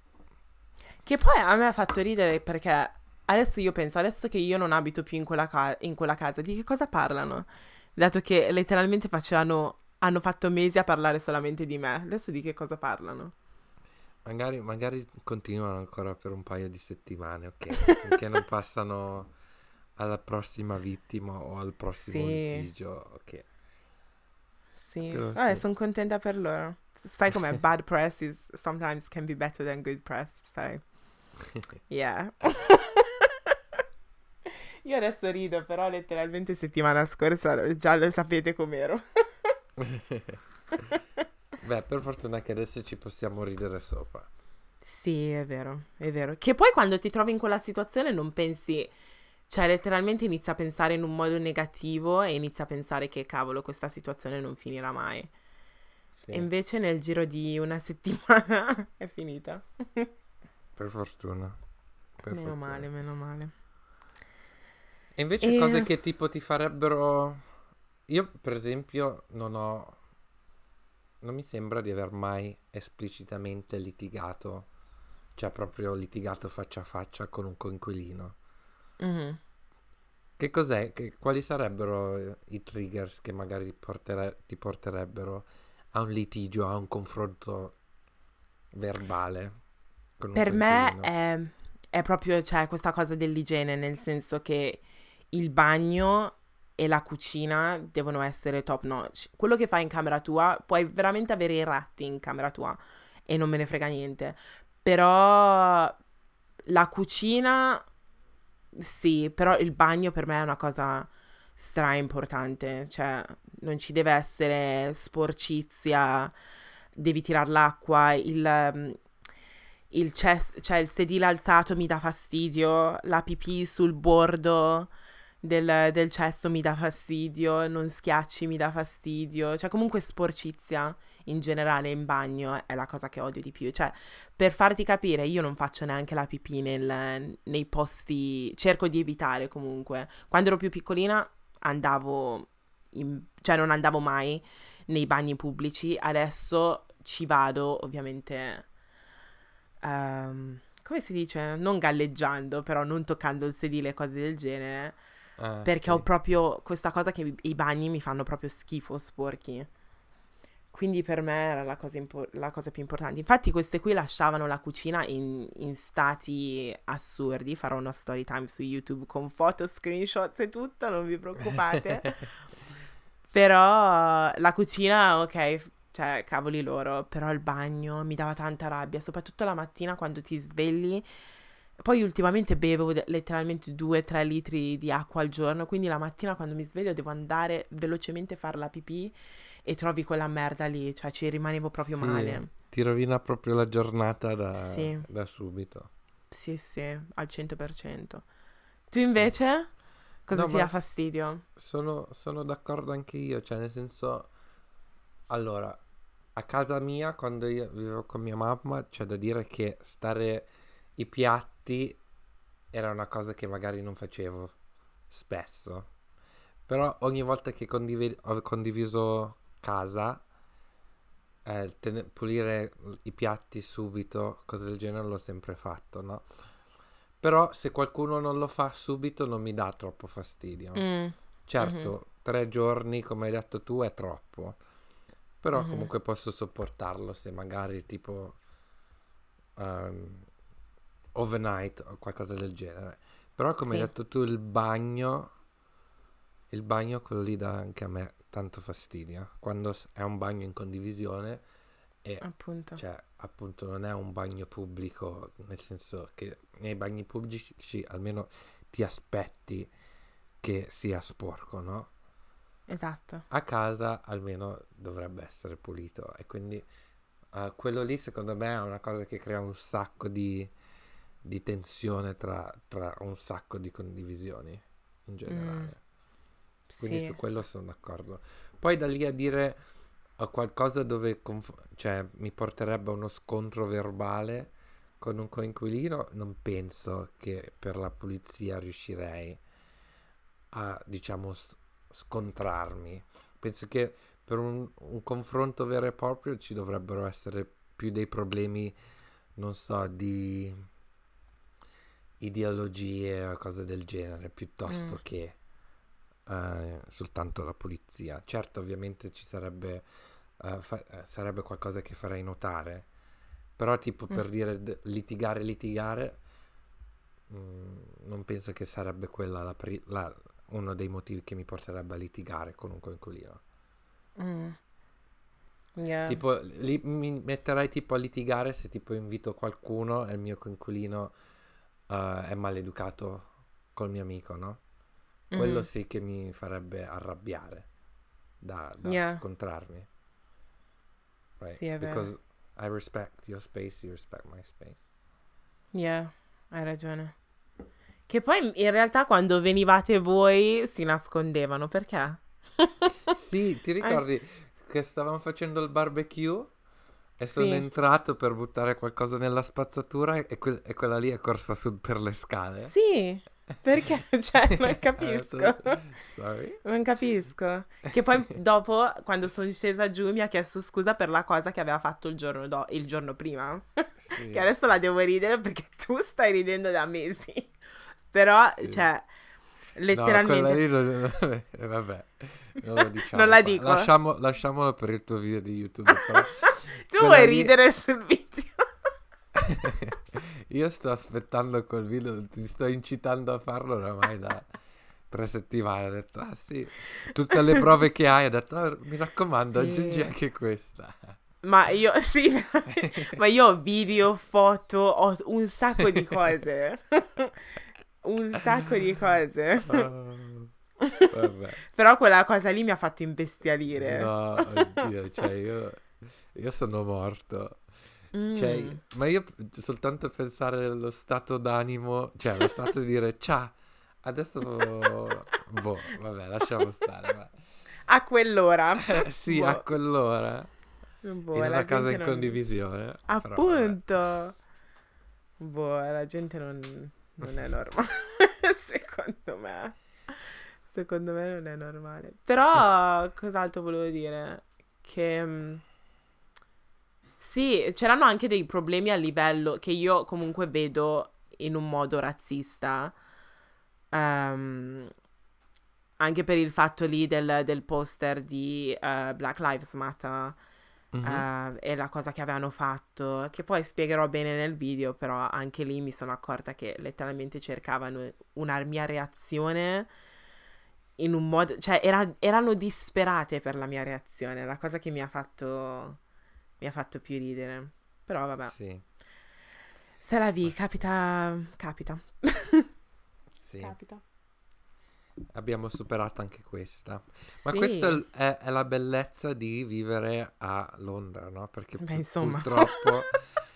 Che poi a me ha fatto ridere perché adesso io penso, adesso che io non abito più in quella, ca- in quella casa, di che cosa parlano? Dato che letteralmente facevano, hanno fatto mesi a parlare solamente di me, adesso di che cosa parlano? Magari, magari continuano ancora per un paio di settimane, ok? Finché non <laughs> passano alla prossima vittima o al prossimo Sì. litigio, ok. Sì, sì. sono contenta per loro. Sai com'è? <laughs> Bad press is sometimes can be better than good press, sai? <laughs> Yeah. Io adesso rido, però letteralmente settimana scorsa già lo sapete com'ero. Beh, per fortuna che adesso ci possiamo ridere sopra. Sì, è vero, è vero. Che poi quando ti trovi in quella situazione non pensi, cioè letteralmente inizi a pensare in un modo negativo e inizi a pensare che cavolo, questa situazione non finirà mai. Sì, E invece nel giro di una <laughs> settimana è finita. per fortuna. Per meno fortuna. male, meno male. E invece E- cose che tipo ti farebbero... Io, per esempio, non ho... Non mi sembra di aver mai esplicitamente litigato, cioè proprio litigato faccia a faccia con un coinquilino. Mhm. Che cos'è? Che- quali sarebbero eh, i triggers che magari portere- ti porterebbero a un litigio, a un confronto verbale con un Per me è, è proprio, cioè, questa cosa dell'igiene, nel senso che il bagno e la cucina devono essere top notch. Quello che fai in camera tua, puoi veramente avere i ratti in camera tua e non me ne frega niente. Però la cucina, sì, però il bagno per me è una cosa stra importante. Cioè, non ci deve essere sporcizia, devi tirare l'acqua, il, il, ces- cioè il sedile alzato mi dà fastidio, la pipì sul bordo del, del cesto mi dà fastidio, non schiacci mi dà fastidio, cioè comunque sporcizia in generale in bagno è la cosa che odio di più, cioè per farti capire io non faccio neanche la pipì nel- nei posti, cerco di evitare comunque, quando ero più piccolina andavo, in- cioè non andavo mai nei bagni pubblici, adesso ci vado ovviamente ehm, come si dice? Non galleggiando, però non toccando il sedile cose del genere. Ah, Perché sì. ho proprio questa cosa che i- bagni mi fanno proprio schifo, sporchi. Quindi per me era la cosa, impo- la cosa più importante. Infatti queste qui lasciavano la cucina in, in stati assurdi. Farò uno story time su YouTube con foto, screenshots e tutto, non vi preoccupate. <laughs> Però la cucina, ok, cioè cavoli loro, però il bagno mi dava tanta rabbia, soprattutto la mattina quando ti svegli. Poi ultimamente bevo letteralmente 2-3 litri di acqua al giorno, quindi la mattina quando mi sveglio devo andare velocemente a fare la pipì e trovi quella merda lì, cioè ci rimanevo proprio Sì, male. Ti rovina proprio la giornata da, Sì. da subito. Sì, sì, al 100%. Tu invece? Cosa No, ti dà fastidio? Sono, sono d'accordo anche io, cioè nel senso... Allora, a casa mia, quando io vivevo con mia mamma, c'è da dire che stare i piatti era una cosa che magari non facevo spesso. Però ogni volta che condivi- ho condiviso casa, eh, tene- pulire i piatti subito, cose del genere, l'ho sempre fatto, no? Però se qualcuno non lo fa subito non mi dà troppo fastidio. Mm, Certo, mhm. tre giorni, come hai detto tu, è troppo. Però Mhm. comunque posso sopportarlo se magari tipo ehm, overnight o qualcosa del genere. Però come hai Sì. detto tu, il bagno, il bagno quello lì dà anche a me tanto fastidio. Quando è un bagno in condivisione e appunto. cioè appunto non è un bagno pubblico, nel senso che nei bagni pubblici almeno ti aspetti che sia sporco, no? Esatto. A casa almeno dovrebbe essere pulito e quindi eh, quello lì secondo me è una cosa che crea un sacco di, di tensione tra, tra un sacco di condivisioni in generale. Quindi Sì. su quello sono d'accordo. Poi da lì a dire eh, qualcosa dove conf- cioè, mi porterebbe a uno scontro verbale con un coinquilino, non penso che per la pulizia riuscirei a, diciamo, s- scontrarmi. Penso che per un, un confronto vero e proprio ci dovrebbero essere più dei problemi, non so, di ideologie o cose del genere, piuttosto Mm. che eh, soltanto la pulizia. Certo, ovviamente ci sarebbe, eh, fa- eh, sarebbe qualcosa che farei notare, però tipo Mm. per dire d- litigare, litigare, mm, non penso che sarebbe quella la pri- la- uno dei motivi che mi porterebbe a litigare con un coinquilino. Mm. Yeah. Tipo, li- mi metterei tipo a litigare se tipo invito qualcuno e il mio coinquilino eh, è maleducato col mio amico, no? Quello Mhm. sì che mi farebbe arrabbiare da, da Yeah. scontrarmi. Right? Sì, è vero. Because I respect your space, you respect my space. Yeah, hai ragione. Che poi in realtà quando venivate voi si nascondevano, perché? Sì, ti <laughs> ricordi che stavamo facendo il barbecue e sono Sì. entrato per buttare qualcosa nella spazzatura e, que- e quella lì è corsa su per le scale? Sì, perché? <laughs> Cioè, non capisco. Sorry. Non capisco. Che poi <laughs> dopo, quando sono scesa giù, mi ha chiesto scusa per la cosa che aveva fatto il giorno, do- il giorno prima. Sì. Che adesso la devo ridere perché <laughs> tu stai ridendo da mesi. Però, Sì. cioè, No, letteralmente... quella lì non, vabbè, non diciamo. Non la dico. Lasciamo- lasciamolo per il tuo video di YouTube. <laughs> tu vuoi lì- ridere sul video? <laughs> Io sto aspettando quel video, ti sto incitando a farlo oramai da tre settimane. Ho detto, ah sì, tutte le prove che hai, ho detto, "Ah, mi raccomando, Sì. aggiungi anche questa. Ma io, <laughs> sì, ma io ho video, foto, ho un sacco di cose. un sacco di cose. Oh. <laughs> Però quella cosa lì mi ha fatto imbestialire. No, oddio, cioè io, io sono morto. Mm. Cioè, ma io soltanto pensare allo stato d'animo, cioè lo stato di dire ciao, adesso <laughs> boh, vabbè, lasciamo stare. va. A quell'ora. Eh, <laughs> sì, a Boh, quell'ora, boh, in la una casa in non- condivisione. però. Appunto. Boh, la gente non, non è normale. Secondo me. Secondo me non è normale. Però, cos'altro volevo dire? Che... mm, Sì, c'erano anche dei problemi a livello che io comunque vedo in un modo razzista. Ehm, anche per il fatto lì del, del poster di eh, Black Lives Matter Mhm. eh, e la cosa che avevano fatto, che poi spiegherò bene nel video, però anche lì mi sono accorta che letteralmente cercavano una mia reazione in un modo, cioè era- erano disperate per la mia reazione, la cosa che mi ha fatto, mi ha fatto più ridere. Però vabbè, Sì, se la vi, capita, capita. sì, Capita. abbiamo superato anche questa. Ma Sì. questa è, è- la bellezza di vivere a Londra, no? Perché Beh, insomma. purtroppo... <laughs>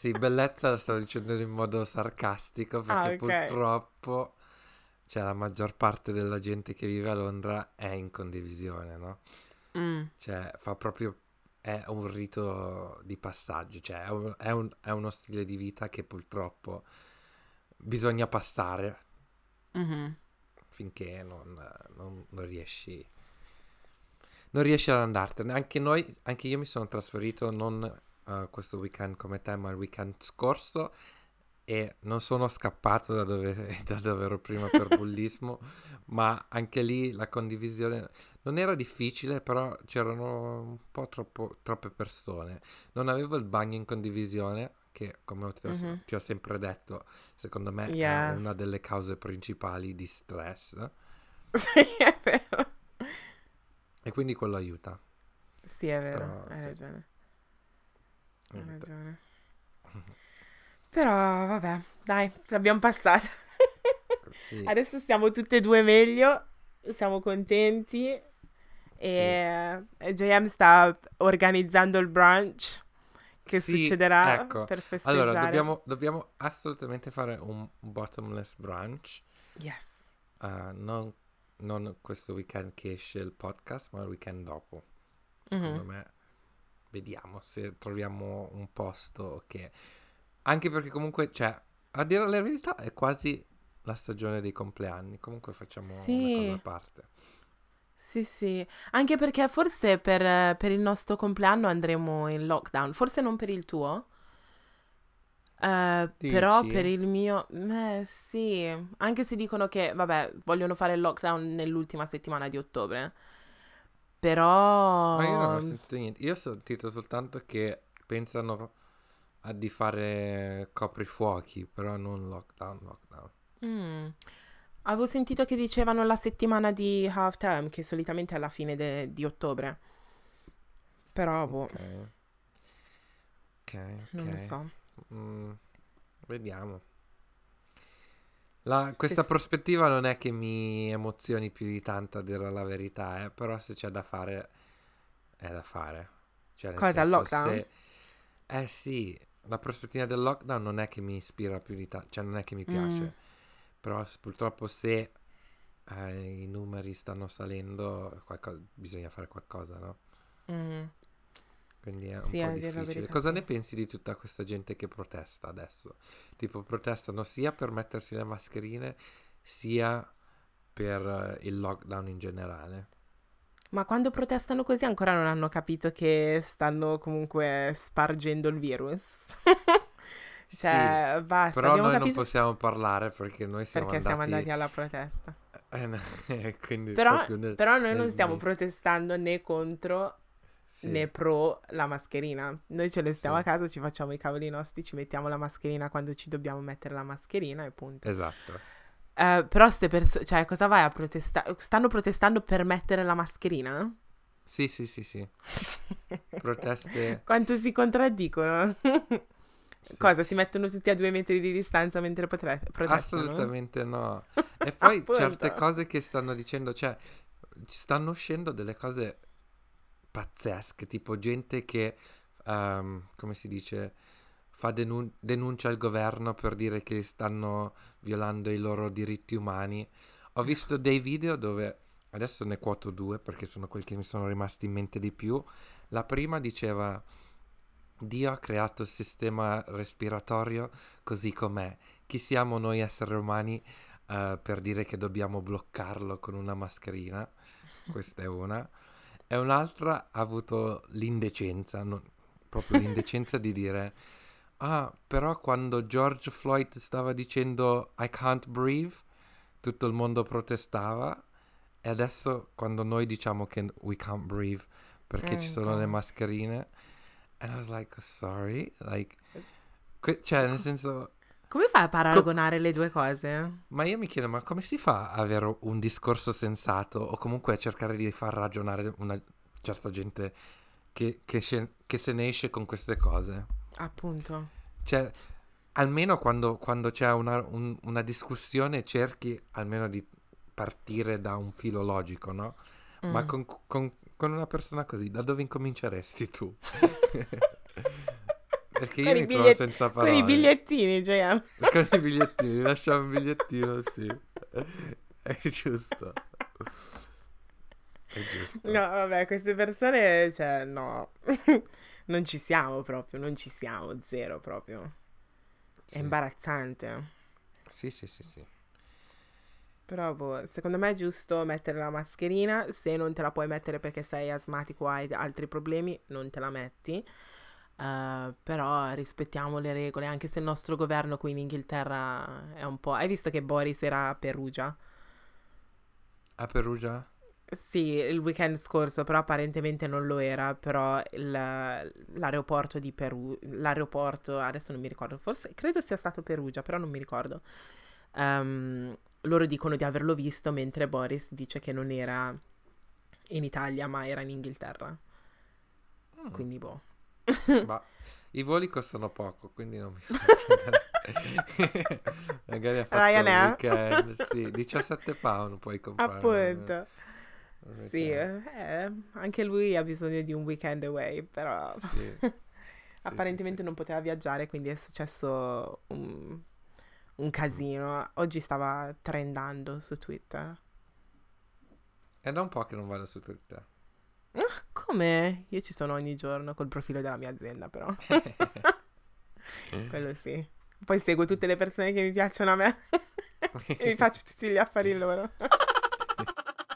Sì, bellezza la stavo dicendo in modo sarcastico perché Ah, ok. purtroppo cioè, la maggior parte della gente che vive a Londra è in condivisione, no? Mm, Cioè, fa proprio... è un rito di passaggio, cioè è, un- è un- è uno stile di vita che purtroppo bisogna passare mhm. finché non, non- non riesci non riesci ad andartene. Anche noi, anche io mi sono trasferito non eh, questo weekend come te, ma il weekend scorso e non sono scappato da dove, <laughs> da dove ero prima per <laughs> bullismo, ma anche lì la condivisione non era difficile, però c'erano un po' troppo, troppe persone. Non avevo il bagno in condivisione, che come ti ho, Mhm. ti ho sempre detto, secondo me Yeah. è una delle cause principali di stress. <laughs> Sì, è vero. E quindi quello aiuta. Sì, è vero, Però, hai sì. ragione. Hai ragione. Però vabbè, dai, l'abbiamo passata. <laughs> Sì. Adesso stiamo tutte e due meglio, siamo contenti Sì. e e JM sta organizzando il brunch che Sì, succederà ecco. per festeggiare. Allora, dobbiamo, dobbiamo assolutamente fare un bottomless brunch. Yes. Uh, non, non questo weekend che esce il podcast, ma il weekend dopo. Mhm. Secondo me, vediamo se troviamo un posto che... Anche perché comunque, cioè, a dire la verità, è quasi la stagione dei compleanni. Comunque facciamo Sì. una cosa a parte. Sì, sì, anche perché forse per, per il nostro compleanno andremo in lockdown, forse non per il tuo, eh, però per il mio, eh, sì, anche se dicono che, vabbè, vogliono fare il lockdown nell'ultima settimana di ottobre, però... Ma io non ho sentito niente. Io ho sentito soltanto che pensano a di fare coprifuochi, però non lockdown, lockdown. Mm. Avevo sentito che dicevano la settimana di half term, che solitamente è alla fine de- di ottobre, però, boh, Ok. Ok, non lo so. Mm, vediamo. La- questa Sì. prospettiva non è che mi emozioni più di tanto a dire la verità, eh, però se c'è da fare, è da fare. Cioè, Cosa, senso, lockdown? se- Eh sì, la prospettiva del lockdown non è che mi ispira più di tanto, cioè non è che mi piace, Mm. però purtroppo se eh, i numeri stanno salendo, qualcosa- bisogna fare qualcosa, no? Mm. Quindi è un Sì, po' difficile. Cosa ne pensi di tutta questa gente che protesta adesso? Tipo, protestano sia per mettersi le mascherine, sia per eh, il lockdown in generale. Ma quando protestano così ancora non hanno capito che stanno comunque spargendo il virus. <laughs> Cioè, basta, Però noi non capito possiamo parlare perché noi siamo perché siamo andati... andati alla protesta. Eh, <laughs> quindi Però, nel- però noi non stiamo misto. protestando né contro Sì, né pro la mascherina. Noi ce le stiamo Sì. a casa, ci facciamo i cavoli nostri, ci mettiamo la mascherina quando ci dobbiamo mettere la mascherina e punto. Esatto. Eh, però ste persone, cioè, cosa vai a protestare? Stanno protestando per mettere la mascherina? Sì, sì, sì, sì. Proteste... <laughs> Quanto si contraddicono? sì. Cosa? Si mettono tutti a due metri di distanza mentre potre- protestano? Assolutamente no. <laughs> E poi certe cose che stanno dicendo, cioè, ci stanno uscendo delle cose pazzesche, tipo gente che, ehm, come si dice, fa denun- denuncia al governo per dire che stanno violando i loro diritti umani. Ho visto dei video dove, adesso ne quoto due perché sono quelli che mi sono rimasti in mente di più. La prima diceva, Dio ha creato il sistema respiratorio così com'è. Chi siamo noi esseri umani eh, per dire che dobbiamo bloccarlo con una mascherina? Questa è una. E un'altra ha avuto l'indecenza, non- proprio l'indecenza di dire, ah, però quando George Floyd stava dicendo I can't breathe, tutto il mondo protestava. E adesso quando noi diciamo che we can't breathe perché ci Oh, sono le mascherine, and I was like, sorry, like, que- cioè nel senso... Come fai a paragonare le due cose? Ma io mi chiedo, ma come si fa a avere un discorso sensato o comunque a cercare di far ragionare una certa gente che, che sce- che se ne esce con queste cose? Appunto. Cioè, almeno quando, quando c'è una, un- una discussione cerchi almeno di partire da un filo logico, no? Ma Mm. con, con- con una persona così, da dove incominceresti tu? <laughs> Perché io Con mi trovo biglietti- senza Con parole. i bigliettini, JM. <laughs> Con i bigliettini, lasciamo un bigliettino, sì. È giusto. È giusto. No, vabbè, queste persone, cioè, no. Non ci siamo proprio, non ci siamo, zero proprio. Sì. È imbarazzante. Sì, sì, sì, sì. Però, boh, secondo me è giusto mettere la mascherina. Se non te la puoi mettere perché sei asmatico o hai altri problemi, non te la metti. Uh, però rispettiamo le regole, anche se il nostro governo qui in Inghilterra è un po'... Hai visto che Boris era a Perugia? A Perugia? Sì, il weekend scorso, però apparentemente non lo era, però il, l'aeroporto di Peru, l'aeroporto, adesso non mi ricordo, forse credo sia stato Perugia, però non mi ricordo. Um, loro dicono di averlo visto mentre Boris dice che non era in Italia ma era in Inghilterra. Mm. Quindi boh. Ma <laughs> i voli costano poco, quindi non mi <laughs> <laughs> Magari ha fatto Ryanair. weekend, sì, 17 pound puoi comprare. Appunto. Sì, eh, anche lui ha bisogno di un weekend away, però sì. apparentemente <laughs> sì, sì, non poteva viaggiare, quindi è successo un, un casino. Oggi stava trendando su Twitter. È da un po' che non vado su Twitter. Ah, come? Io ci sono ogni giorno col profilo della mia azienda, però. <laughs> Quello sì. Poi seguo tutte le persone che mi piacciono a me <laughs> e mi faccio tutti gli affari loro.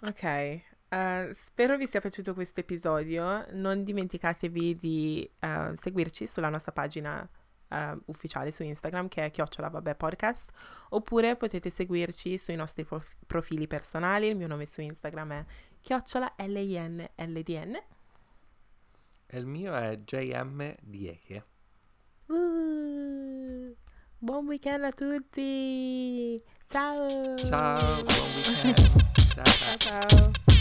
ok, uh, spero vi sia piaciuto questo episodio. Non dimenticatevi di uh, seguirci sulla nostra pagina uh, ufficiale su Instagram che è chiocciola vabbè podcast oppure potete seguirci sui nostri prof- profili personali. Il mio nome su Instagram è chiocciola L-I-N-L-D-N e il mio è JM Dieke. Uh, buon weekend a tutti. Ciao. Ciao buon weekend. <laughs> Ciao ciao, ciao.